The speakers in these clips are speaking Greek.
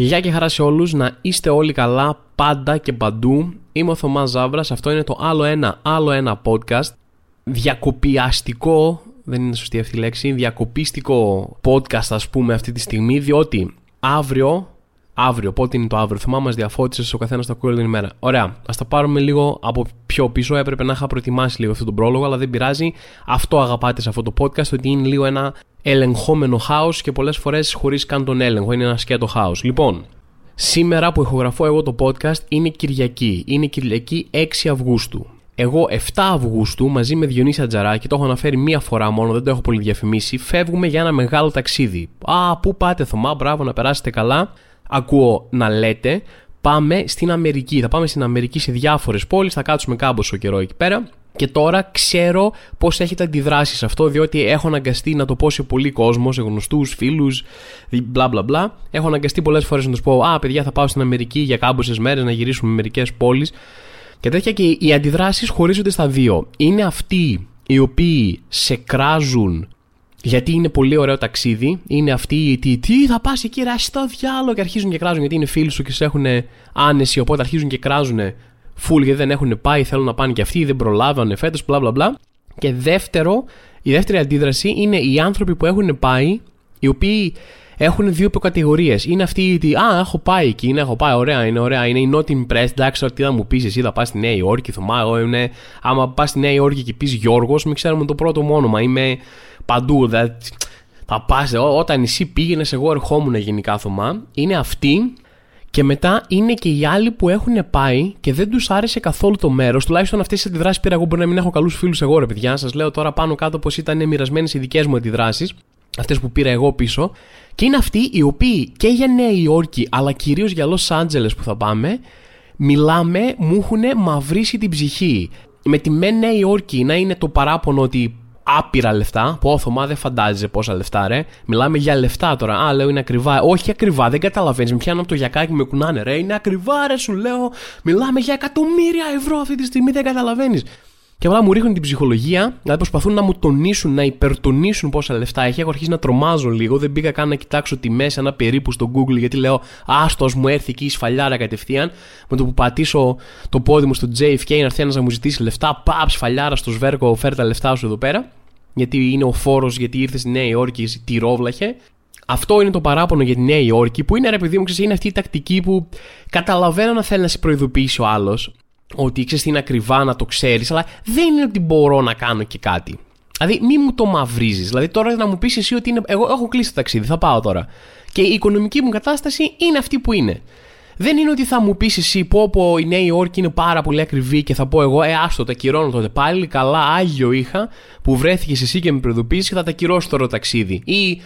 Γεια και χαρά σε όλους, να είστε όλοι καλά πάντα και παντού. Είμαι ο Θωμάς Ζάβρας, αυτό είναι το άλλο ένα, άλλο ένα podcast. Διακοπιαστικό, δεν είναι σωστή αυτή η λέξη, διακοπίστικο podcast ας πούμε αυτή τη στιγμή, διότι αύριο, αύριο, πότε είναι το αύριο, Θωμά μας διαφώτισες ο καθένας το ακούει όλη την ημέρα. Ωραία, ας τα πάρουμε λίγο από πιο πίσω, έπρεπε να είχα προετοιμάσει λίγο αυτό τον πρόλογο, αλλά δεν πειράζει. Αυτό αγαπάτε σε αυτό το podcast, ότι είναι λίγο ένα ελεγχόμενο χάος και πολλές φορές χωρίς καν τον έλεγχο. Είναι ένα σκέτο χάος. Λοιπόν, σήμερα που ηχογραφώ εγώ το podcast είναι Κυριακή. Είναι Κυριακή 6 Αυγούστου. Εγώ 7 Αυγούστου μαζί με Διονύση Ατζαράκη, το έχω αναφέρει μία φορά μόνο, δεν το έχω πολύ διαφημίσει, φεύγουμε για ένα μεγάλο ταξίδι. Α, πού πάτε Θωμά, μπράβο να περάσετε καλά. Ακούω να λέτε, πάμε στην Αμερική. Θα πάμε στην Αμερική σε διάφορες πόλεις, θα κάτσουμε κάμποσο καιρό εκεί πέρα. Και τώρα ξέρω πώς έχετε αντιδράσει σε αυτό, διότι έχω αναγκαστεί να το πω σε πολύ κόσμος, σε γνωστούς, φίλους, μπλα μπλα μπλα. Έχω αναγκαστεί πολλές φορές να τους πω: Α, παιδιά, θα πάω στην Αμερική για κάμποσες μέρες να γυρίσουμε μερικές πόλεις. Και τέτοια και οι αντιδράσεις χωρίζονται στα δύο. Είναι αυτοί οι οποίοι σε κράζουν γιατί είναι πολύ ωραίο ταξίδι. Είναι αυτοί οι τι, τι θα πας εκεί, ρε, στο διάλογο και αρχίζουν και κράζουν γιατί είναι φίλοι σου και σε έχουν άνεση. Οπότε αρχίζουν και κράζουν full γιατί δεν έχουν πάει, θέλουν να πάνε και αυτοί, δεν προλάβανε φέτος, μπλα μπλα μπλα. Και δεύτερο, η δεύτερη αντίδραση είναι οι άνθρωποι που έχουν πάει, οι οποίοι έχουν δύο υποκατηγορίες. Είναι αυτοί οι Α, έχω πάει εκεί, είναι, έχω πάει, ωραία, είναι ωραία. Είναι οι not impressed. Εντάξει, τι θα μου πεις, εσύ θα πας στη Νέα Υόρκη. Θωμά, εγώ είναι. Άμα πας στη Νέα Υόρκη και πεις Γιώργος, μην ξέρουμε το πρώτο μου όνομα. Είμαι παντού. Δηλαδή, θα πας, όταν εσύ πήγαινες, εγώ ερχόμουν γενικά Θωμά. Είναι αυτοί και μετά είναι και οι άλλοι που έχουν πάει και δεν τους άρεσε καθόλου το μέρος. Τουλάχιστον αυτές τι αντιδράσεις πήρα εγώ. Μπορεί να μην έχω καλούς φίλους εγώ, ρε παιδιά. Σας λέω τώρα πάνω κάτω πώς ήταν μοιρασμένες οι δικές μου αντιδράσεις. Αυτές που πήρα εγώ πίσω. Και είναι αυτοί οι οποίοι και για Νέα Υόρκη, αλλά κυρίως για Los Angeles που θα πάμε, μιλάμε, μου έχουν μαυρίσει την ψυχή. Με τη με Νέα Υόρκη να είναι το παράπονο ότι άπειρα λεφτά. Που Θωμά δεν φαντάζεσαι πόσα λεφτά, ρε. Μιλάμε για λεφτά τώρα. Α, λέω είναι ακριβά. Όχι ακριβά, δεν καταλαβαίνεις. Με πιάνω από το γιακάκι με κουνάνε, ρε. Είναι ακριβά, ρε, σου λέω. Μιλάμε για εκατομμύρια ευρώ αυτή τη στιγμή, δεν καταλαβαίνεις. Και απλά μου ρίχνουν την ψυχολογία, δηλαδή προσπαθούν να μου τονίσουν, να υπερτονίσουν πόσα λεφτά έχει. Έχω αρχίσει να τρομάζω λίγο. Δεν πήγα καν να κοιτάξω τιμέ ένα περίπου στο Google, γιατί λέω Άστος, μου έρθει εκεί η σφαλιάρα κατευθείαν. Με το που πατήσω το πόδι μου στο JFK, να έρθει ένας να μου ζητήσει λεφτά. Παπ, σφαλιάρα στο σβέρκο, φέρει τα λεφτά σου εδώ πέρα γιατί είναι ο φόρος, γιατί ήρθε στη Νέα Υόρκη, τη ρόβλαχε. Αυτό είναι το παράπονο για τη Νέα Υόρκη, που είναι ρε παιδί μου, ξέρεις, είναι αυτή η τακτική που καταλαβαίνω να θέλει να σε προειδοποιήσει ο άλλος, ότι ξέρεις είναι ακριβά να το ξέρεις, αλλά δεν είναι ότι μπορώ να κάνω και κάτι. Δηλαδή, μη μου το μαυρίζεις. Δηλαδή, τώρα να μου πεις εσύ ότι είναι, εγώ έχω κλείσει το ταξίδι, θα πάω τώρα. Και η οικονομική μου κατάσταση είναι αυτή που είναι. Δεν είναι ότι θα μου πεις εσύ πω πω η Νέα Υόρκη είναι πάρα πολύ ακριβή και θα πω εγώ, ε, άστο, τα κυρώνω τότε. Πάλι καλά, άγιο είχα που βρέθηκες εσύ και με προειδοποίησες και θα τα κυρώσω τώρα το ταξίδι. Ή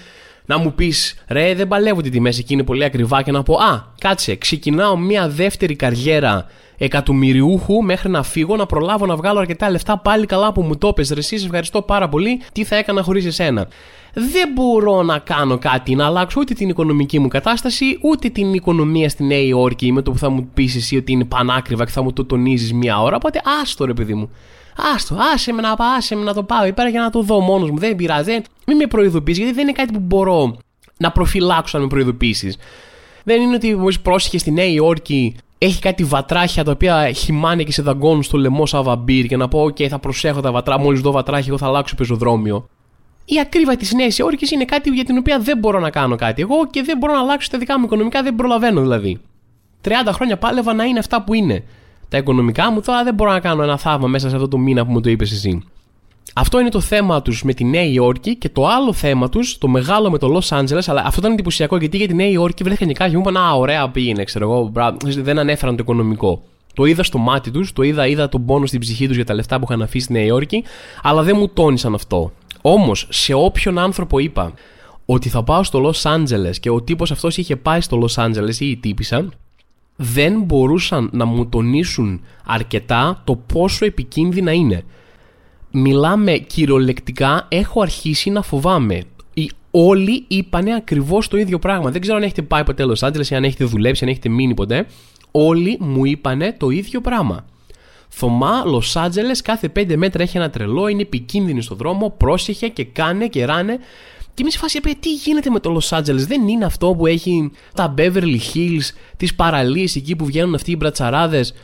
να μου πεις, ρε, δεν παλεύω τη τιμή εκεί είναι πολύ ακριβά και να πω, Α, κάτσε, ξεκινάω μια δεύτερη καριέρα εκατομμυριούχου μέχρι να φύγω, να προλάβω να βγάλω αρκετά λεφτά. Πάλι καλά που μου το πες, ρε, εσύ, ευχαριστώ πάρα πολύ. Τι θα έκανα χωρίς εσένα; Δεν μπορώ να κάνω κάτι, να αλλάξω ούτε την οικονομική μου κατάσταση, ούτε την οικονομία στη Νέα Υόρκη με το που θα μου πεις εσύ ότι είναι πανάκριβα και θα μου το τονίζεις μία ώρα. Οπότε άστο ρε παιδί μου. Άστο, άσε με να πάω, άσε με να το πάω. Υπέρα για να το δω μόνος μου. Δεν πειράζει. Μην με προειδοποιήσει, γιατί δεν είναι κάτι που μπορώ να προφυλάξω αν με προειδοποιήσεις. Δεν είναι ότι μόλι πρόσεχε στη Νέα Υόρκη έχει κάτι βατράχια τα οποία χυμάνε και σε δαγκώνουν στο λαιμό σαν βαμπύρ και να πω: OK, θα προσέχω τα βατρά. Μόλις δω βατράχια, εγώ θα αλλάξω πεζοδρόμιο η ακρίβεια της Νέας Υόρκης είναι κάτι για την οποία δεν μπορώ να κάνω κάτι. Εγώ και δεν μπορώ να αλλάξω τα δικά μου οικονομικά, δεν προλαβαίνω δηλαδή. 30 χρόνια πάλευα να είναι αυτά που είναι. Τα οικονομικά μου τώρα δεν μπορώ να κάνω ένα θαύμα μέσα σε αυτό το μήνα που μου το είπες εσύ. Αυτό είναι το θέμα τους με τη Νέα Υόρκη και το άλλο θέμα τους, το μεγάλο με το Los Angeles, αλλά αυτό ήταν εντυπωσιακό γιατί για τη Νέα Υόρκη βρέθηκαν και κάποιοι μου είπαν Α, ωραία πήγαινε, ξέρω εγώ, δεν ανέφεραν το οικονομικό. Το είδα στο μάτι τους, το είδα, είδα τον πόνο στην ψυχή τους για τα λεφτά που είχαν αφήσει στη Νέα Υόρκη, αλλά δεν μου τόνισαν αυτό. Όμως, σε όποιον άνθρωπο είπα ότι θα πάω στο Los Angeles και ο τύπος αυτός είχε πάει στο Los Angeles ή η τύπησα, δεν μπορούσαν να μου τονίσουν αρκετά το πόσο επικίνδυνα είναι. Μιλάμε κυριολεκτικά, έχω αρχίσει να φοβάμαι. Οι όλοι είπανε ακριβώς το ίδιο πράγμα. Δεν ξέρω αν έχετε πάει ποτέ Los Angeles ή αν έχετε δουλέψει, αν έχετε μείνει ποτέ. Όλοι μου είπανε το ίδιο πράγμα. Θωμά, Λο Άντζελε, κάθε 5 μέτρα έχει ένα τρελό, είναι επικίνδυνη στο δρόμο, πρόσεχε και κάνε και ράνε. Και εμεί σε φάση, τι γίνεται με το Los Angeles, δεν είναι αυτό που έχει τα Beverly Hills, τις παραλίες εκεί που βγαίνουν αυτοί οι μπρατσαράδες;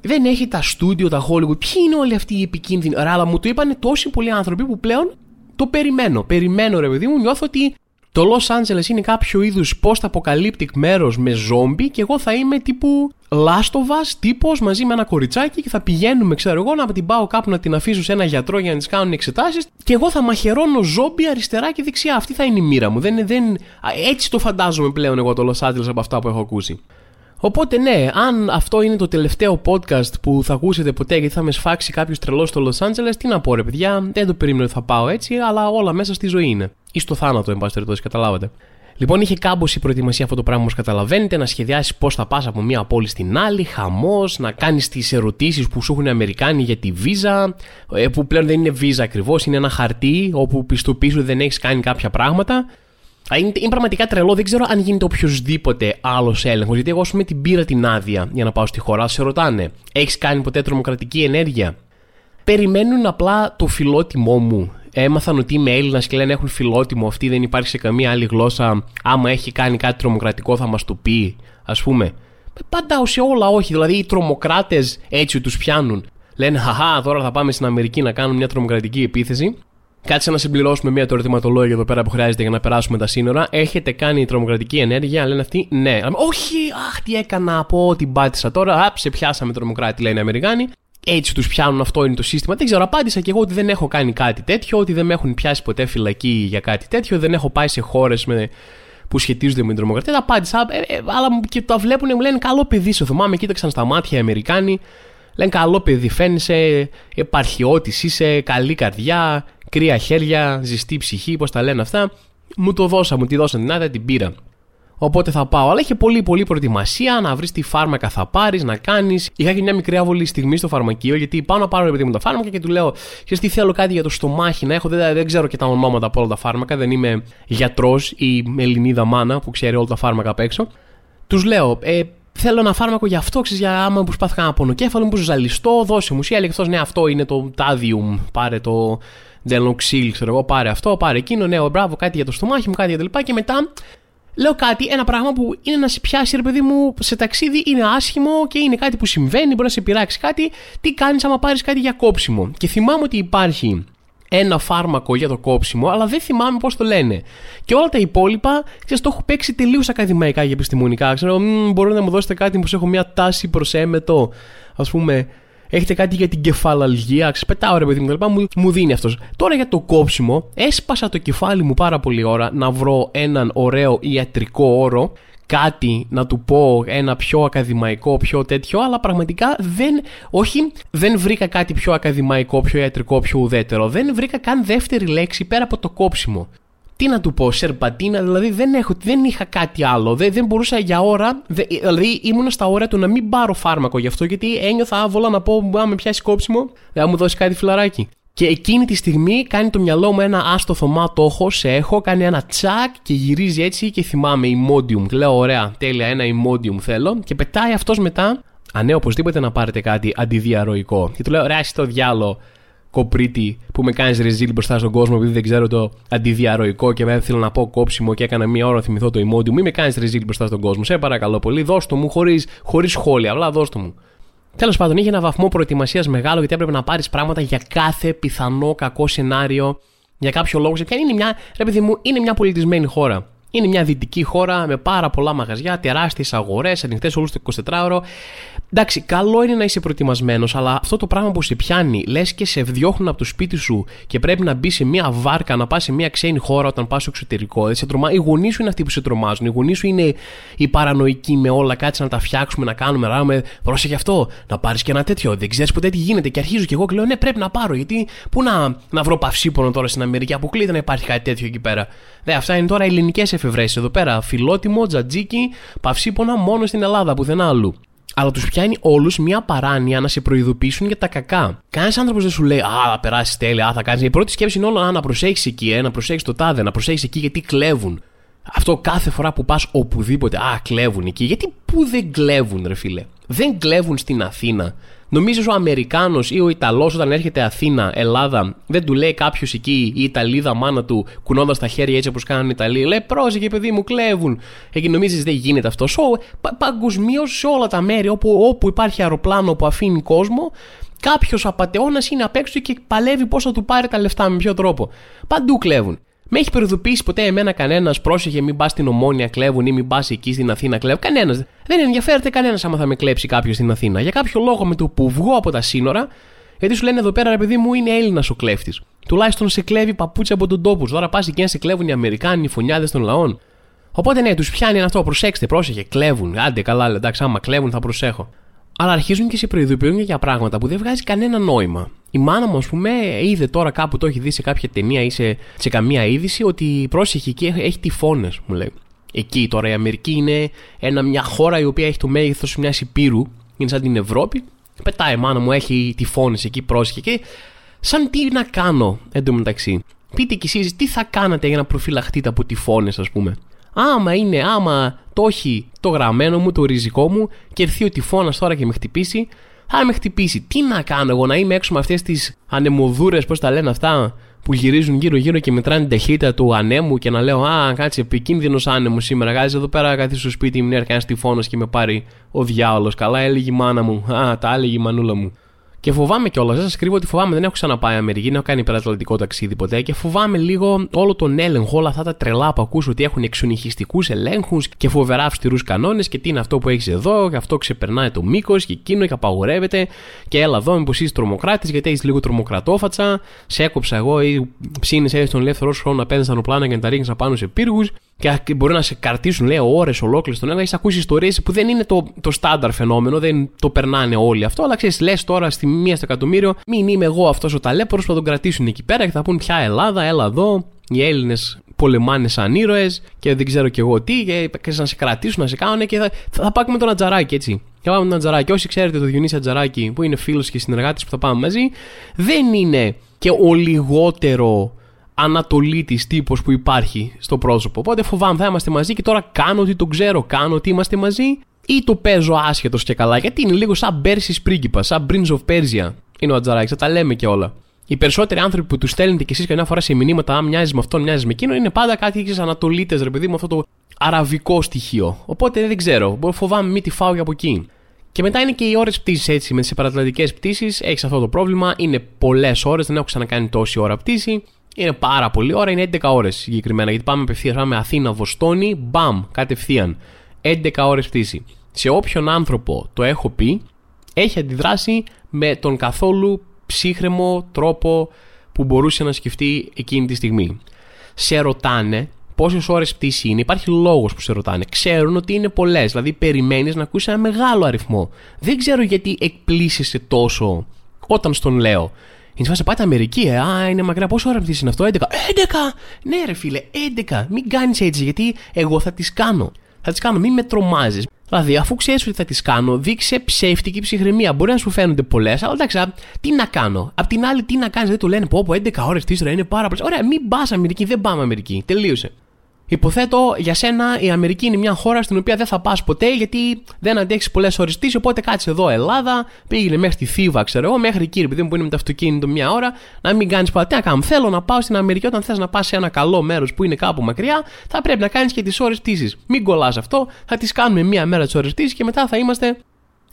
Δεν έχει τα στούντιο, τα Hollywood. Ποιοι είναι όλοι αυτοί οι επικίνδυνοι; Ρε, αλλά μου το είπαν τόσοι πολλοί άνθρωποι που πλέον το περιμένω. Περιμένω, ρε παιδί μου, νιώθω ότι το Los Angeles είναι κάποιο είδους post-apocalyptic μέρος με ζόμπι και εγώ θα είμαι τύπου Last of Us τύπος μαζί με ένα κοριτσάκι και θα πηγαίνουμε, ξέρω εγώ, να την πάω κάπου να την αφήσω σε ένα γιατρό για να της κάνουν εξετάσεις και εγώ θα μαχαιρώνω ζόμπι αριστερά και δεξιά. Αυτή θα είναι η μοίρα μου. Δεν, δεν... Έτσι το φαντάζομαι πλέον εγώ το Los Angeles από αυτά που έχω ακούσει. Οπότε ναι, αν αυτό είναι το τελευταίο podcast που θα ακούσετε ποτέ γιατί θα με σφάξει κάποιος τρελός στο Los Angeles, τι να πω ρε παιδιά, δεν το περίμενα ότι θα πάω έτσι, αλλά όλα μέσα στη ζωή είναι. Ή στο θάνατο, εν πάση περιπτώσει, καταλάβατε. Λοιπόν, είχε κάμποση η προετοιμασία αυτό το πράγμα, όπως καταλαβαίνετε, να σχεδιάσεις πώς θα πας από μία πόλη στην άλλη, χαμός, να κάνεις τις ερωτήσεις που σου έχουν οι Αμερικάνοι για τη βίζα, ε, που πλέον δεν είναι βίζα ακριβώς, είναι ένα χαρτί όπου πιστοποιεί ότι δεν έχεις κάνει κάποια πράγματα. Είναι, είναι πραγματικά τρελό. Δεν ξέρω αν γίνεται οποιοδήποτε άλλος έλεγχος. Γιατί εγώ, ας πούμε, την πήρα την άδεια για να πάω στη χώρα. Σε ρωτάνε, έχεις κάνει ποτέ τρομοκρατική ενέργεια; Περιμένουν απλά το φιλότιμό μου. Έμαθαν ότι είμαι Έλληνας και λένε έχουν φιλότιμο. Αυτή δεν υπάρχει σε καμία άλλη γλώσσα. Άμα έχει κάνει κάτι τρομοκρατικό, θα μας το πει. Α πούμε. Πάντα σε όλα όχι. Δηλαδή οι τρομοκράτες έτσι τους πιάνουν. Λένε, Χαχά, τώρα θα πάμε στην Αμερική να κάνουμε μια τρομοκρατική επίθεση. Κάτσε να συμπληρώσουμε μία το ερωτηματολόγιο εδώ πέρα που χρειάζεται για να περάσουμε τα σύνορα. Έχετε κάνει τρομοκρατική ενέργεια, λένε αυτοί, ναι. Όχι, αχ, τι έκανα, από την πάτησα τώρα. Α, σε πιάσαμε τρομοκράτη, λένε οι Αμερικάνοι. Έτσι τους πιάνουν, αυτό είναι το σύστημα. Δεν ξέρω, απάντησα και εγώ ότι δεν έχω κάνει κάτι τέτοιο, ότι δεν με έχουν πιάσει ποτέ φυλακή για κάτι τέτοιο, δεν έχω πάει σε χώρες με... που σχετίζονται με την τρομοκρατία. Απάντησα, ε, ε, αλλά και το βλέπουν, μου λένε καλό παιδί, σου θυμάμαι, κοίταξαν στα μάτια οι Αμερικάνοι. Λένε καλό παιδί, φαίνεσαι επαρχιώτης, είσαι καλή καρδιά, κρύα χέρια, ζεστή ψυχή, πώς τα λένε αυτά. Μου το δώσα, μου τη δώσαν την άδεια, την πήρα. Οπότε θα πάω. Αλλά είχε πολύ πολύ προετοιμασία να βρεις τι φάρμακα θα πάρεις, να κάνεις. Είχα και μια μικρή άβολη στιγμή στο φαρμακείο, γιατί πάω να πάρω επειδή μου τα φάρμακα και του λέω: Ξέρετε τι θέλω κάτι για το στομάχι να έχω. Δεν, δεν ξέρω και τα ονόματα από όλα τα φάρμακα. Δεν είμαι γιατρός ή Ελληνίδα μάνα που ξέρει όλα τα φάρμακα απ' έξω. Τους λέω: ε, Θέλω ένα φάρμακο για αυτό, ξέρεις, για άμα μου σπάθει κανένα πονοκέφαλο, μου ζαλιστό, δώσε μου. Ή έλεγε αυτός, ναι, αυτό είναι το τάδιουμ. Πάρε το Ντελοξίλ, ξέρω εγώ, πάρε αυτό, πάρε εκείνο, ναι, μπράβο, κάτι για το στομάχι μου, κάτι για τα λοιπά. Και μετά λέω κάτι, ένα πράγμα που είναι να σε πιάσει, ρε παιδί μου, σε ταξίδι είναι άσχημο και είναι κάτι που συμβαίνει, μπορεί να σε πειράξει κάτι. Τι κάνεις άμα πάρεις κάτι για κόψιμο; Και θυμάμαι ότι υπάρχει ένα φάρμακο για το κόψιμο, αλλά δεν θυμάμαι πώς το λένε. Και όλα τα υπόλοιπα, ξέρεις, το έχω παίξει τελείως ακαδημαϊκά για επιστημονικά. Ξέρω, μπορείτε να μου δώσετε κάτι που έχω μια τάση προ έμετο, ας πούμε, έχετε κάτι για την κεφαλαλγία, ξεπετάω ρε παιδί μου, μου, μου δίνει αυτός. Τώρα για το κόψιμο, έσπασα το κεφάλι μου πάρα πολύ ώρα να βρω έναν ωραίο ιατρικό όρο, κάτι να του πω ένα πιο ακαδημαϊκό, πιο τέτοιο, αλλά πραγματικά δεν, όχι, δεν βρήκα κάτι πιο ακαδημαϊκό, πιο ιατρικό, πιο ουδέτερο. Δεν βρήκα καν δεύτερη λέξη πέρα από το κόψιμο τι να του πω, σερπαντίνα, δηλαδή δεν, έχω, δεν είχα κάτι άλλο. Δεν, δεν μπορούσα για ώρα, δηλαδή ήμουν στα ώρα του να μην πάρω φάρμακο γι' αυτό, γιατί ένιωθα άβολα να πω, αν με πιάσει κόψιμο, δεν μου δώσει κάτι φιλαράκι. Και εκείνη τη στιγμή κάνει το μυαλό μου ένα άστο θωμά, το έχω, σε έχω, κάνει ένα τσακ και γυρίζει έτσι και θυμάμαι ημόντιουμ. Λέω, ωραία, τέλεια, ένα ημόντιουμ θέλω. Και πετάει αυτός μετά, α ναι, οπωσδήποτε να πάρετε κάτι αντιδιαρροϊκό. Και του λέω, ωραία, το διάλογο κοπρίτη που με κάνεις ρεζίλ μπροστά στον κόσμο επειδή δεν ξέρω το αντιδιαρροϊκό και δεν θέλω να πω κόψιμο και έκανα μία ώρα να θυμηθώ το ημόντιο. Μην με κάνεις ρεζίλ μπροστά στον κόσμο. Σε παρακαλώ πολύ, δώσ' το μου χωρίς χωρίς σχόλια. Απλά δώσ' το μου. Τέλος πάντων, είχε ένα βαθμό προετοιμασίας μεγάλο γιατί έπρεπε να πάρεις πράγματα για κάθε πιθανό κακό σενάριο. Για κάποιο λόγο, γιατί είναι μια, ρε παιδί μου, είναι μια πολιτισμένη χώρα. Είναι μια δυτική χώρα με πάρα πολλά μαγαζιά, τεράστιες αγορές, ανοιχτές όλους το 24ωρο. Εντάξει, καλό είναι να είσαι προετοιμασμένος, αλλά αυτό το πράγμα που σε πιάνει, λες και σε διώχνουν από το σπίτι σου και πρέπει να μπει σε μια βάρκα, να πας σε μια ξένη χώρα όταν πας στο εξωτερικό. Δεν σε τρομα... Οι γονείς σου είναι αυτοί που σε τρομάζουν. Οι γονείς σου είναι οι παρανοϊκοί με όλα. Κάτσε να τα φτιάξουμε, να κάνουμε, να κάνουμε. Πρόσεχε αυτό, να πάρεις και ένα τέτοιο. Δεν ξέρεις ποτέ τι γίνεται. Και αρχίζω και εγώ και λέω ναι, πρέπει να πάρω. Γιατί πού να, να βρω παυσίπονο τώρα στην Αμερική, αποκλείται να υπάρχει κάτι τέτοιο εκεί πέρα. Δε, αυτά είναι τώρα ελληνικές εφευρέσεις εδώ πέρα. Φιλότιμο, τζατζίκι, παυσίπονα μόνο στην Ελλάδα, πουθενά άλλου αλλά τους πιάνει όλους μια παράνοια να σε προειδοποιήσουν για τα κακά. Κανένα άνθρωπος δεν σου λέει Α, θα περάσεις τέλεια, α, θα κάνεις. Η πρώτη σκέψη είναι όλα να προσέχεις εκεί, ε, να προσέχεις το τάδε, να προσέχεις εκεί γιατί κλέβουν. Αυτό κάθε φορά που πας οπουδήποτε, Α, κλέβουν εκεί. Γιατί πού δεν κλέβουν, ρε φίλε. Δεν κλέβουν στην Αθήνα. Νομίζεις ο Αμερικάνος ή ο Ιταλός όταν έρχεται Αθήνα, Ελλάδα, δεν του λέει κάποιος εκεί η Ιταλίδα μάνα του, κουνώντας τα χέρια έτσι όπως κάνουν οι Ιταλοί, λέει πρόσεχε παιδί μου, κλέβουν. Εκεί νομίζεις δεν γίνεται αυτό. Πα, Παγκοσμίως σε όλα τα μέρη όπου, όπου υπάρχει αεροπλάνο που αφήνει κόσμο, κάποιος απαταιώνα είναι απ' έξω και παλεύει πώς θα του πάρει τα λεφτά, με ποιο τρόπο. Παντού κλέβουν. Με έχει προειδοποιήσει ποτέ εμένα κανένας, πρόσεχε, μην πας στην Ομόνια κλέβουν ή μην πας εκεί στην Αθήνα κλέβουν. Κανένας. Δεν ενδιαφέρεται κανένας άμα θα με κλέψει κάποιος στην Αθήνα. Για κάποιο λόγο με το που βγω από τα σύνορα, γιατί σου λένε εδώ πέρα, ρε παιδί μου, είναι Έλληνας ο κλέφτης. Τουλάχιστον σε κλέβει παπούτσια από τον τόπο. Τώρα πας εκεί να σε κλέβουν οι Αμερικάνοι, οι φωνιάδες των λαών. Οπότε ναι, τους πιάνει αυτό, προσέξτε, πρόσεχε, κλέβουν. Άντε καλά, εντάξει, άμα κλέβουν θα προσέχω. Αλλά αρχίζουν και σε προειδοποιούν για πράγματα που δεν βγάζει κανένα νόημα. Η μάνα μου, ας πούμε, είδε τώρα κάπου το έχει δει σε κάποια ταινία ή σε, σε καμία είδηση ότι πρόσεχε εκεί έχει τυφώνες, μου λέει. Εκεί τώρα η Αμερική είναι ένα, μια χώρα η οποία έχει το μέγεθος μιας υπήρου, είναι σαν την Ευρώπη. Πετάει η μάνα μου, έχει τυφώνες εκεί, πρόσεχε. Και σαν τι να κάνω εντωμεταξύ. Πείτε κι εσείς τι θα κάνατε για να προφυλαχτείτε από τυφώνες, ας πούμε; Άμα είναι, άμα το έχει το γραμμένο μου, το ριζικό μου και έρθει ο τυφώνας τώρα και με χτυπήσει, θα με χτυπήσει. Τι να κάνω εγώ, να είμαι έξω με αυτές τις ανεμοδούρες, πώς τα λένε αυτά, που γυρίζουν γύρω-γύρω και μετράνε την ταχύτητα του ανέμου και να λέω Α, κάτσε, επικίνδυνος άνεμος σήμερα. Κάτσε εδώ πέρα, καθίσει στο σπίτι μου, έρθει ένα τυφώνας και με πάρει ο διάολος. Καλά, έλεγε η μάνα μου. Α, τα έλεγε η μανούλα μου. Και φοβάμαι κιόλας, δεν σας κρύβω ότι φοβάμαι, δεν έχω ξαναπάει Αμερική, δεν έχω κάνει υπερατλαντικό ταξίδι ποτέ. Και φοβάμαι λίγο όλο τον έλεγχο, όλα αυτά τα τρελά που ακούς ότι έχουν εξονυχιστικού ελέγχους και φοβερά αυστηρούς κανόνες και τι είναι αυτό που έχεις εδώ, και αυτό ξεπερνάει το μήκος και εκείνο και απαγορεύεται. Και έλα εδώ, μήπως είσαι τρομοκράτης γιατί έχεις λίγο τρομοκρατόφατσα, σε έκοψα εγώ ή ψήνεις έτσι τον ελεύθερο χρόνο να παίρνεις αεροπλάνα και να τα ρίχνεις πάνω σε πύργους και μπορεί να σε καρτίσουν, λέει, ώρες ολόκληρες στον ένα. Έχεις ακούσει ιστορίες που δεν είναι το, το στάνταρ φαινόμενο, δεν το περνάνε όλοι αυτό. Αλλά ξέρεις, λες τώρα στη μία στο εκατομμύριο, μην είμαι εγώ αυτός ο ταλέπορος που θα τον κρατήσουν εκεί πέρα και θα πούν πια Ελλάδα, έλα εδώ. Οι Έλληνες πολεμάνε σαν ήρωες και δεν ξέρω κι εγώ τι, και, και να σε κρατήσουν, να σε κάνουν και θα, θα πάμε με τον Ατζαράκι έτσι. Και πάμε με τον Ατζαράκι. Όσοι ξέρετε το Διονύση Ατζαράκι, που είναι φίλος και συνεργάτης που θα πάμε μαζί, δεν είναι και ο λιγότερο ανατολίτη τύπος που υπάρχει στο πρόσωπο. Οπότε φοβάμαι θα είμαστε μαζί και τώρα κάνω ότι το ξέρω, κάνω ότι είμαστε μαζί ή το παίζω άσχετος και καλά. Γιατί είναι λίγο σαν Μπέρση πρίγκιπα, σαν Prince of Persia. Είναι ο Ατζαράκης, θα τα λέμε και όλα. Οι περισσότεροι άνθρωποι που τους στέλνετε κι εσείς καμιά φορά σε μηνύματα, αν μοιάζεις με αυτόν, μοιάζεις με εκείνο, είναι πάντα κάτι εξή Ανατολίτες, ρε παιδί μου, αυτό το αραβικό στοιχείο. Οπότε δεν ξέρω, φοβάμαι μη τη φάω από εκεί. Και μετά είναι και οι ώρες πτήσης έτσι. Με τις παρατλαντικέ πτήσεις έχεις αυτό το πρόβλημα. Είναι πολλές ώρες, δεν έχω ξανακάνει τόση ώρα πτήση. Είναι πάρα πολύ ώρα, είναι 11 ώρες συγκεκριμένα. Γιατί πάμε απευθείας, πάμε Αθήνα, Βοστόνη, μπαμ, κατευθείαν. 11 ώρες πτήση. Σε όποιον άνθρωπο το έχω πει, έχει αντιδράσει με τον καθόλου ψύχρεμο τρόπο που μπορούσε να σκεφτεί εκείνη τη στιγμή. Σε ρωτάνε πόσες ώρες πτήση είναι, υπάρχει λόγος που σε ρωτάνε. Ξέρουν ότι είναι πολλές, δηλαδή περιμένεις να ακούσεις ένα μεγάλο αριθμό. Δεν ξέρω γιατί εκπλήσεσαι τόσο όταν στον λέω. Είναι φάση πάτε Αμερική, ε. Α, είναι μακριά. Πόσο ώρα πτήση είναι αυτό, 11. 11! Ναι, ρε φίλε, 11. Μην κάνεις έτσι, γιατί εγώ θα τις κάνω. Θα τις κάνω, μην με τρομάζεις. Δηλαδή, αφού ξέρεις ότι θα τις κάνω, δείξε ψεύτικη ψυχραιμία. Μπορεί να σου φαίνονται πολλές, αλλά εντάξει, τι να κάνω. Απ' την άλλη, τι να κάνεις, δεν του λένε πω, πω 11 ώρες τύστερα είναι πάρα πολλές. Ωραία, μην πας Αμερική, δεν πάμε Αμερική. Τελείωσε. Υποθέτω για σένα η Αμερική είναι μια χώρα στην οποία δεν θα πας ποτέ γιατί δεν αντέχεις πολλές ώρε Οπότε κάτσε εδώ Ελλάδα, πήγαινε μέχρι τη Θήβα, ξέρω εγώ, μέχρι εκεί, επειδή μου είναι με το αυτοκίνητο μια ώρα, να μην κάνεις ποτέ. Τι να κάνω, θέλω να πάω στην Αμερική όταν θες να πας σε ένα καλό μέρος που είναι κάπου μακριά, θα πρέπει να κάνεις και τις ώρε πτήση. Μην κολλάς αυτό, θα τις κάνουμε μία μέρα τις ώρε πτήση και μετά θα είμαστε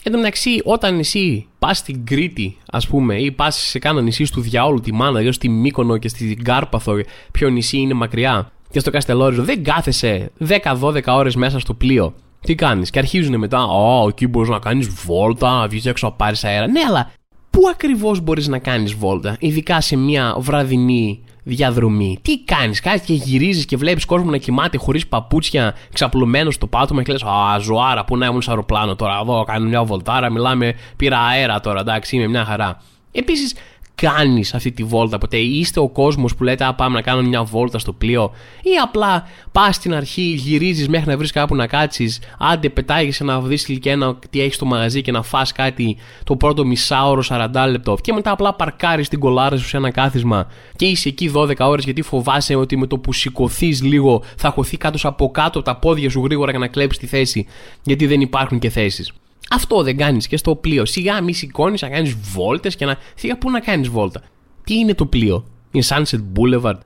Εν τω μεταξύ, όταν εσύ πας στην Κρήτη, ας πούμε, ή πας σε κάνα νησί του διαόλου, τη Μάνα, δηλαδή στη Μύκονο και στην Κάρπαθο, ποιο νησί είναι μακριά, και στο Καστελόριζο δεν κάθεσαι 10-12 ώρες μέσα στο πλοίο. Τι κάνεις, και αρχίζουν μετά, Ω, εκεί μπορείς να κάνεις βόλτα, να βγεις έξω να πάρεις αέρα. Ναι, αλλά πού ακριβώς μπορείς να κάνεις βόλτα, ειδικά σε μια βραδινή διαδρομή; Τι κάνεις, κάτι και γυρίζεις και βλέπεις κόσμο να κοιμάται χωρίς παπούτσια, ξαπλωμένος στο πάτωμα και λες: Α, ζωάρα, πού να ήμουν σε αεροπλάνο τώρα. Εδώ κάνω μια βολτάρα, μιλάμε, πήρα αέρα τώρα, εντάξει, είμαι μια χαρά. Επίσης, κάνεις αυτή τη βόλτα ποτέ, είστε ο κόσμος που λέτε Α, πάμε να κάνουμε μια βόλτα στο πλοίο, ή απλά πας στην αρχή, γυρίζεις μέχρι να βρεις κάπου να κάτσεις, άντε πετάγεσαι να δεις και ένα τι έχεις στο μαγαζί και να φά κάτι το πρώτο μισάωρο 40 λεπτό, και μετά απλά παρκάρεις την κολάρα σου σε ένα κάθισμα και είσαι εκεί 12 ώρες γιατί φοβάσαι ότι με το που σηκωθείς λίγο θα χωθεί κάτω από κάτω τα πόδια σου γρήγορα για να κλέψεις τη θέση, γιατί δεν υπάρχουν και θέσεις. Αυτό δεν κάνεις και στο πλοίο. Σιγά μη σηκώνεις να κάνεις βόλτες και να. Σιγά πού να κάνεις βόλτα. Τι είναι το πλοίο, Είναι Sunset Boulevard.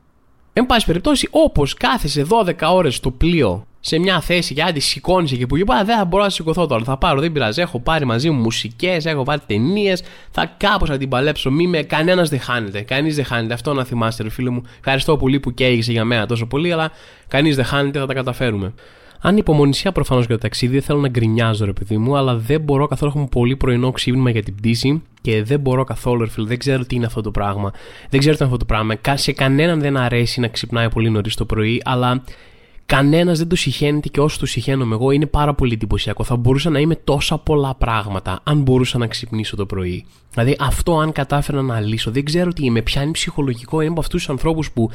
Εν πάση περιπτώσει, όπως κάθεσαι 12 ώρες στο πλοίο σε μια θέση και άντι σηκώνεις εκεί που είπα, δεν θα μπορώ να σηκωθώ τώρα. Θα πάρω, δεν πειράζει. Έχω πάρει μαζί μου μουσικές, έχω πάρει ταινίες. Θα κάπως να την παλέψω. Μη με κανένας δεν χάνεται. Κανείς δεν χάνεται. Αυτό να θυμάστε, ρε φίλε μου. Ευχαριστώ πολύ που καίγησε για μένα τόσο πολύ, αλλά κανείς δεν χάνεται, θα τα καταφέρουμε. Αν υπομονησία προφανώς για το ταξίδι, δεν θέλω να γκρινιάζω ρε παιδί μου, αλλά δεν μπορώ καθόλου. Έχουμε πολύ πρωινό ξύπνημα για την πτήση και δεν μπορώ καθόλου, ρε φίλε. Δεν ξέρω τι είναι αυτό το πράγμα. Δεν ξέρω τι είναι αυτό το πράγμα. Σε κανέναν δεν αρέσει να ξυπνάει πολύ νωρίς το πρωί, αλλά Κανένας δεν το συχαίνεται και όσο το συχαίνομαι εγώ είναι πάρα πολύ εντυπωσιακό. Θα μπορούσα να είμαι τόσα πολλά πράγματα αν μπορούσα να ξυπνήσω το πρωί. Δηλαδή αυτό αν κατάφερα να λύσω. Δεν ξέρω τι είμαι. Πιάνει ψυχολογικό. Είμαι από αυτούς τους ανθρώπους που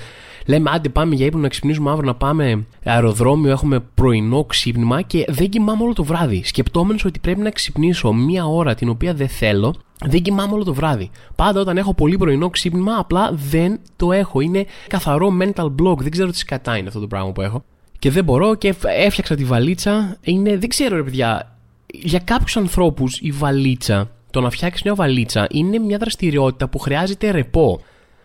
λέμε άντε πάμε για ύπνο να ξυπνήσουμε αύριο να πάμε αεροδρόμιο. Έχουμε πρωινό ξύπνημα και δεν κοιμάμαι όλο το βράδυ. Σκεπτόμενος ότι πρέπει να ξυπνήσω μία ώρα την οποία δεν θέλω δεν κοιμάμαι όλο το βράδυ. Πάντα όταν έχω πολύ πρωινό ξύπνημα, απλά δεν το έχω. Είναι καθαρό mental block. Δεν ξέρω τι σκατά είναι αυτό το πράγμα που έχω και δεν μπορώ και έφτιαξα τη βαλίτσα. Είναι, δεν ξέρω ρε παιδιά, για κάποιους ανθρώπους η βαλίτσα, το να φτιάξεις μια βαλίτσα είναι μια δραστηριότητα που χρειάζεται ρεπό.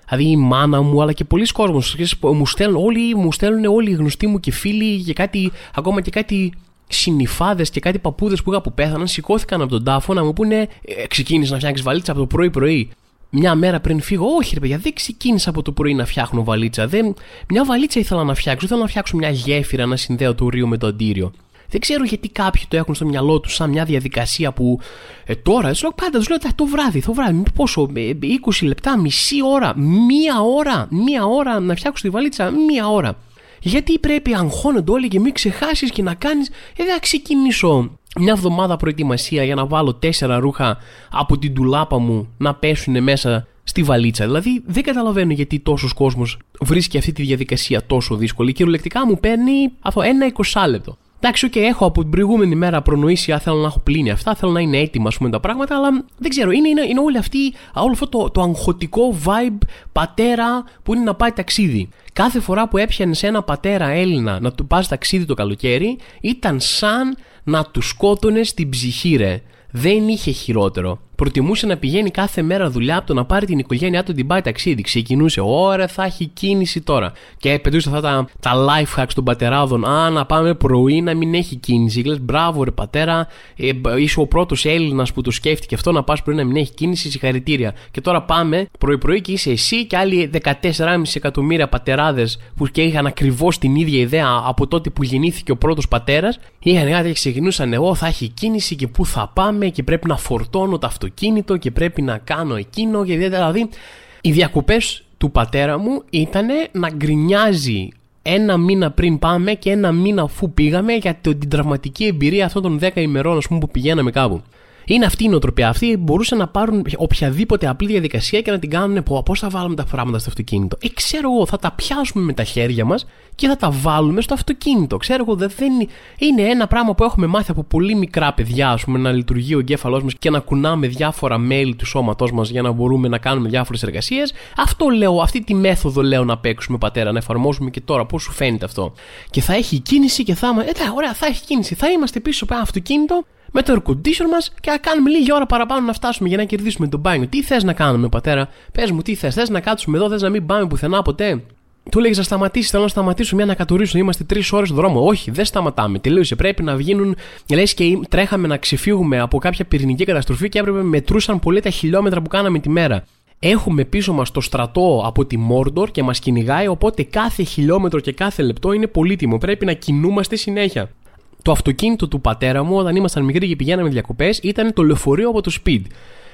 Δηλαδή η μάνα μου αλλά και πολλοί κόσμοι μου στέλνουν όλοι, μου στέλνουν όλοι οι γνωστοί μου και φίλοι και κάτι, ακόμα και κάτι συνυφάδες και κάτι παππούδες που είχα που πέθαναν, σηκώθηκαν από τον τάφο να μου πούνε «Ε, Ξεκίνησες να φτιάξεις βαλίτσα από το πρωί-πρωί μια μέρα πριν φύγω, όχι ρε παιδιά, δεν ξεκίνησα από το πρωί να φτιάχνω βαλίτσα. Δεν... Μια βαλίτσα ήθελα να φτιάξω. Ήθελα να φτιάξω μια γέφυρα να συνδέω το ρίο με το αντίριο. Δεν ξέρω γιατί κάποιοι το έχουν στο μυαλό τους σαν μια διαδικασία που ε, τώρα, σου λέω πάντα, τους λέω το βράδυ, το βράδυ, πόσο, 20 ε, λεπτά, μισή ώρα, μία ώρα, μία ώρα να φτιάξω τη βαλίτσα, μία ώρα. Γιατί πρέπει αγχώνονται όλοι και μην ξεχάσεις και να κάνεις, ε, δεν θα ξεκινήσω μια εβδομάδα προετοιμασία για να βάλω τέσσερα ρούχα από την τουλάπα μου να πέσουν μέσα στη βαλίτσα. Δηλαδή δεν καταλαβαίνω γιατί τόσος κόσμος βρίσκει αυτή τη διαδικασία τόσο δύσκολη. Κυριολεκτικά μου παίρνει αυτό ένα εικοσάλεπτο. Εντάξει, okay, έχω από την προηγούμενη μέρα προνοήσει, αν θέλω να έχω πλύνει αυτά, θέλω να είναι έτοιμα πούμε, τα πράγματα, αλλά δεν ξέρω. Είναι, είναι, είναι όλη αυτή, όλο αυτό το, το αγχωτικό vibe πατέρα που είναι να πάει ταξίδι. Κάθε φορά που έπιανε ένα πατέρα Έλληνα να του πας ταξίδι το καλοκαίρι, ήταν σαν να τους σκότωνε στην ψυχή, ρε. Δεν είχε χειρότερο. Προτιμούσε να πηγαίνει κάθε μέρα δουλειά από το να πάρει την οικογένειά του την πάει ταξίδι. Ξεκινούσε, ώρα θα έχει κίνηση τώρα. Και πετούσε αυτά τα, τα life hacks των πατεράδων. Α, να πάμε πρωί να μην έχει κίνηση. Λες, μπράβο ρε πατέρα, ε, είσαι ο πρώτος Έλληνας που το σκέφτηκε αυτό να πας πρωί να μην έχει κίνηση. Συγχαρητήρια. Και τώρα πάμε πρωί-πρωί και είσαι εσύ και άλλοι 14,5 εκατομμύρια πατεράδες που και είχαν ακριβώς την ίδια ιδέα από τότε που γεννήθηκε ο πρώτος πατέρας. Είχαν κάτι και ξεκινούσαν εγώ, θα έχει κίνηση και πού θα πάμε και πρέπει να φορτώνω τα αυτοκίνητο και πρέπει να κάνω εκείνο και δηλαδή οι διακοπές του πατέρα μου ήταν να γκρινιάζει ένα μήνα πριν πάμε και ένα μήνα αφού πήγαμε για την τραυματική εμπειρία αυτών των 10 ημερών πούμε, που πηγαίναμε κάπου. Είναι αυτή η νοοτροπία. Αυτοί μπορούσαν να πάρουν οποιαδήποτε απλή διαδικασία και να την κάνουν. Πώς θα βάλουμε τα πράγματα στο αυτοκίνητο. Ε, ξέρω εγώ, θα τα πιάσουμε με τα χέρια μας και θα τα βάλουμε στο αυτοκίνητο. Ξέρω εγώ, δεν είναι ένα πράγμα που έχουμε μάθει από πολύ μικρά παιδιά, ας πούμε, να λειτουργεί ο εγκέφαλός μας και να κουνάμε διάφορα μέλη του σώματός μας για να μπορούμε να κάνουμε διάφορες εργασίες. Αυτό λέω, αυτή τη μέθοδο λέω να παίξουμε πατέρα, να εφαρμόσουμε και τώρα. Πώς σου φαίνεται αυτό; Και θα έχει κίνηση και θα. Ε, ωραία, θα έχει κίνηση. Θα είμαστε πίσω από ένα αυτοκίνητο με το air condition μας και να κάνουμε λίγη ώρα παραπάνω να φτάσουμε για να κερδίσουμε τον μπάνιο. Τι θες να κάνουμε, πατέρα, πες μου, τι θες, θες να κάτσουμε εδώ, θες να μην πάμε πουθενά ποτέ; Του λέγε να σταματήσεις, θέλω να σταματήσουμε μια να κατουρίσουμε. Είμαστε τρεις ώρες στο δρόμο. Όχι, δεν σταματάμε. Τελείωσε. Πρέπει να βγαίνουν. Λες και τρέχαμε να ξεφύγουμε από κάποια πυρηνική καταστροφή και έπρεπε μετρούσαν πολύ τα χιλιόμετρα που κάναμε τη μέρα. Έχουμε πίσω μας το στρατό από τη Μόρντορ και μας κυνηγάει, οπότε κάθε χιλιόμετρο και κάθε λεπτό είναι πολύτιμο. Πρέπει να κινούμαστε συνέχεια. Το αυτοκίνητο του πατέρα μου όταν ήμασταν μικροί και πηγαίναμε διακοπές ήταν το λεωφορείο από το speed.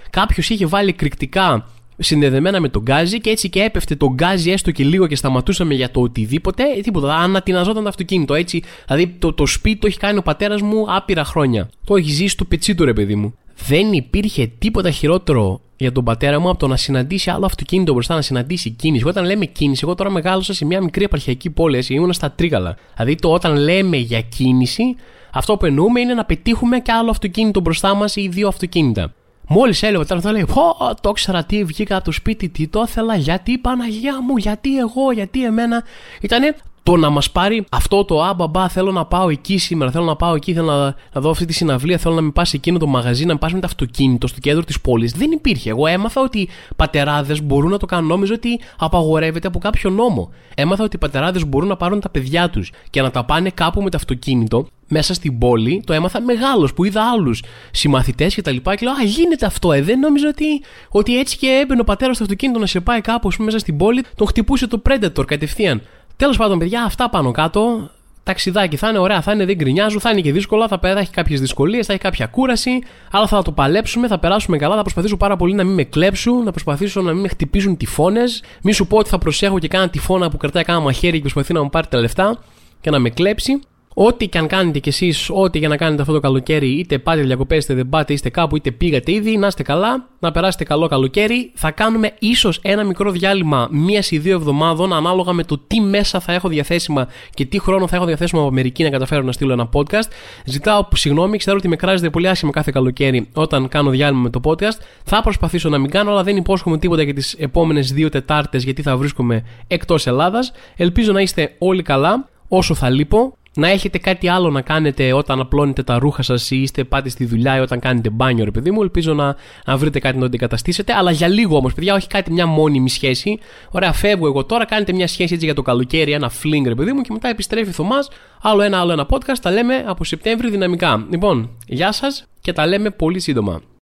Κάποιος είχε βάλει εκρηκτικά συνδεδεμένα με τον γκάζι και έτσι και έπεφτε το γκάζι έστω και λίγο και σταματούσαμε για το οτιδήποτε. Ε, τίποτα, ανατιναζόταν το αυτοκίνητο έτσι. Δηλαδή το, το σπίτι το έχει κάνει ο πατέρας μου άπειρα χρόνια. Το έχει ζήσει στο πετσί του ρε παιδί μου. Δεν υπήρχε τίποτα χειρότερο για τον πατέρα μου από το να συναντήσει άλλο αυτοκίνητο μπροστά, να συναντήσει κίνηση. Όταν λέμε κίνηση, εγώ τώρα μεγάλωσα σε μια μικρή επαρχιακή πόλη, έτσι, ήμουν στα Τρίγαλα. Δηλαδή, το όταν λέμε για κίνηση, αυτό που εννοούμε είναι να πετύχουμε και άλλο αυτοκίνητο μπροστά μας ή δύο αυτοκίνητα. Μόλις έλεγε τώρα θα λέει: Πω, το ξέρα τι βγήκα από το σπίτι, τι το ήθελα, γιατί Παναγία μου, γιατί εγώ, γιατί εμένα. Ήτανε το Το να μας πάρει αυτό το άμπαμπα, θέλω να πάω εκεί σήμερα, θέλω να πάω εκεί, θέλω να, να δω αυτή τη συναυλία, θέλω να με πας εκείνο το μαγαζί, να με πας με το αυτοκίνητο στο κέντρο της πόλης. Δεν υπήρχε. Εγώ έμαθα ότι πατεράδες μπορούν να το κάνουν. Νόμιζα ότι απαγορεύεται από κάποιο νόμο. Έμαθα ότι οι πατεράδες μπορούν να πάρουν τα παιδιά τους και να τα πάνε κάπου με το αυτοκίνητο μέσα στην πόλη. Το έμαθα μεγάλος που είδα άλλους συμμαθητές και τα λοιπά. Και λέω Α, γίνεται αυτό, ε. Δεν νόμιζα ότι, ότι έτσι και έμπαινε ο πατέρας στο αυτοκίνητο να σε πάει κάπου μέσα στην πόλη, τον χτυπούσε το Predator κατευθείαν. Τέλος πάντων, παιδιά, αυτά πάνω κάτω. Ταξιδάκι θα είναι ωραία, θα είναι δεν γκρινιάζω, θα είναι και δύσκολα, θα, θα έχει κάποιες δυσκολίες, θα έχει κάποια κούραση, αλλά θα το παλέψουμε, θα περάσουμε καλά, θα προσπαθήσω πάρα πολύ να μην με κλέψουν, να προσπαθήσω να μην με χτυπήσουν τυφώνες. Μη σου πω ότι θα προσέχω και κάνα τυφώνα που κρατάει κάνα μαχαίρι και προσπαθεί να μου πάρει τα λεφτά και να με κλέψει. Ό,τι και αν κάνετε κι εσείς, ό,τι για να κάνετε αυτό το καλοκαίρι, είτε πάτε διακοπέ, είτε δεν πάτε, είστε κάπου, είτε πήγατε ήδη, να είστε καλά, να περάσετε καλό καλοκαίρι. Θα κάνουμε ίσως ένα μικρό διάλειμμα μίας ή δύο εβδομάδων, ανάλογα με το τι μέσα θα έχω διαθέσιμα και τι χρόνο θα έχω διαθέσιμο από Αμερική να καταφέρω να στείλω ένα podcast. Ζητάω συγγνώμη, ξέρω ότι με κράζετε πολύ άσχημα κάθε καλοκαίρι όταν κάνω διάλειμμα με το podcast. Θα προσπαθήσω να μην κάνω, αλλά δεν υπόσχομαι τίποτα για τις επόμενες δύο Τετάρτες, γιατί θα βρίσκομαι εκτός Ελλάδας. Ελπίζω να είστε όλοι καλά όσο θα λείπω να έχετε κάτι άλλο να κάνετε όταν απλώνετε τα ρούχα σας ή είστε πάτε στη δουλειά ή όταν κάνετε μπάνιο, ρε παιδί μου. Ελπίζω να, να βρείτε κάτι να το αντικαταστήσετε. Αλλά για λίγο όμως, παιδιά, όχι κάτι μια μόνιμη σχέση. Ωραία, φεύγω εγώ τώρα, κάνετε μια σχέση έτσι για το καλοκαίρι, ένα fling, ρε παιδί μου, και μετά επιστρέφει Θωμάς. Άλλο ένα, άλλο ένα podcast. Τα λέμε από Σεπτέμβρη δυναμικά. Λοιπόν, γεια σας και τα λέμε πολύ σύντομα.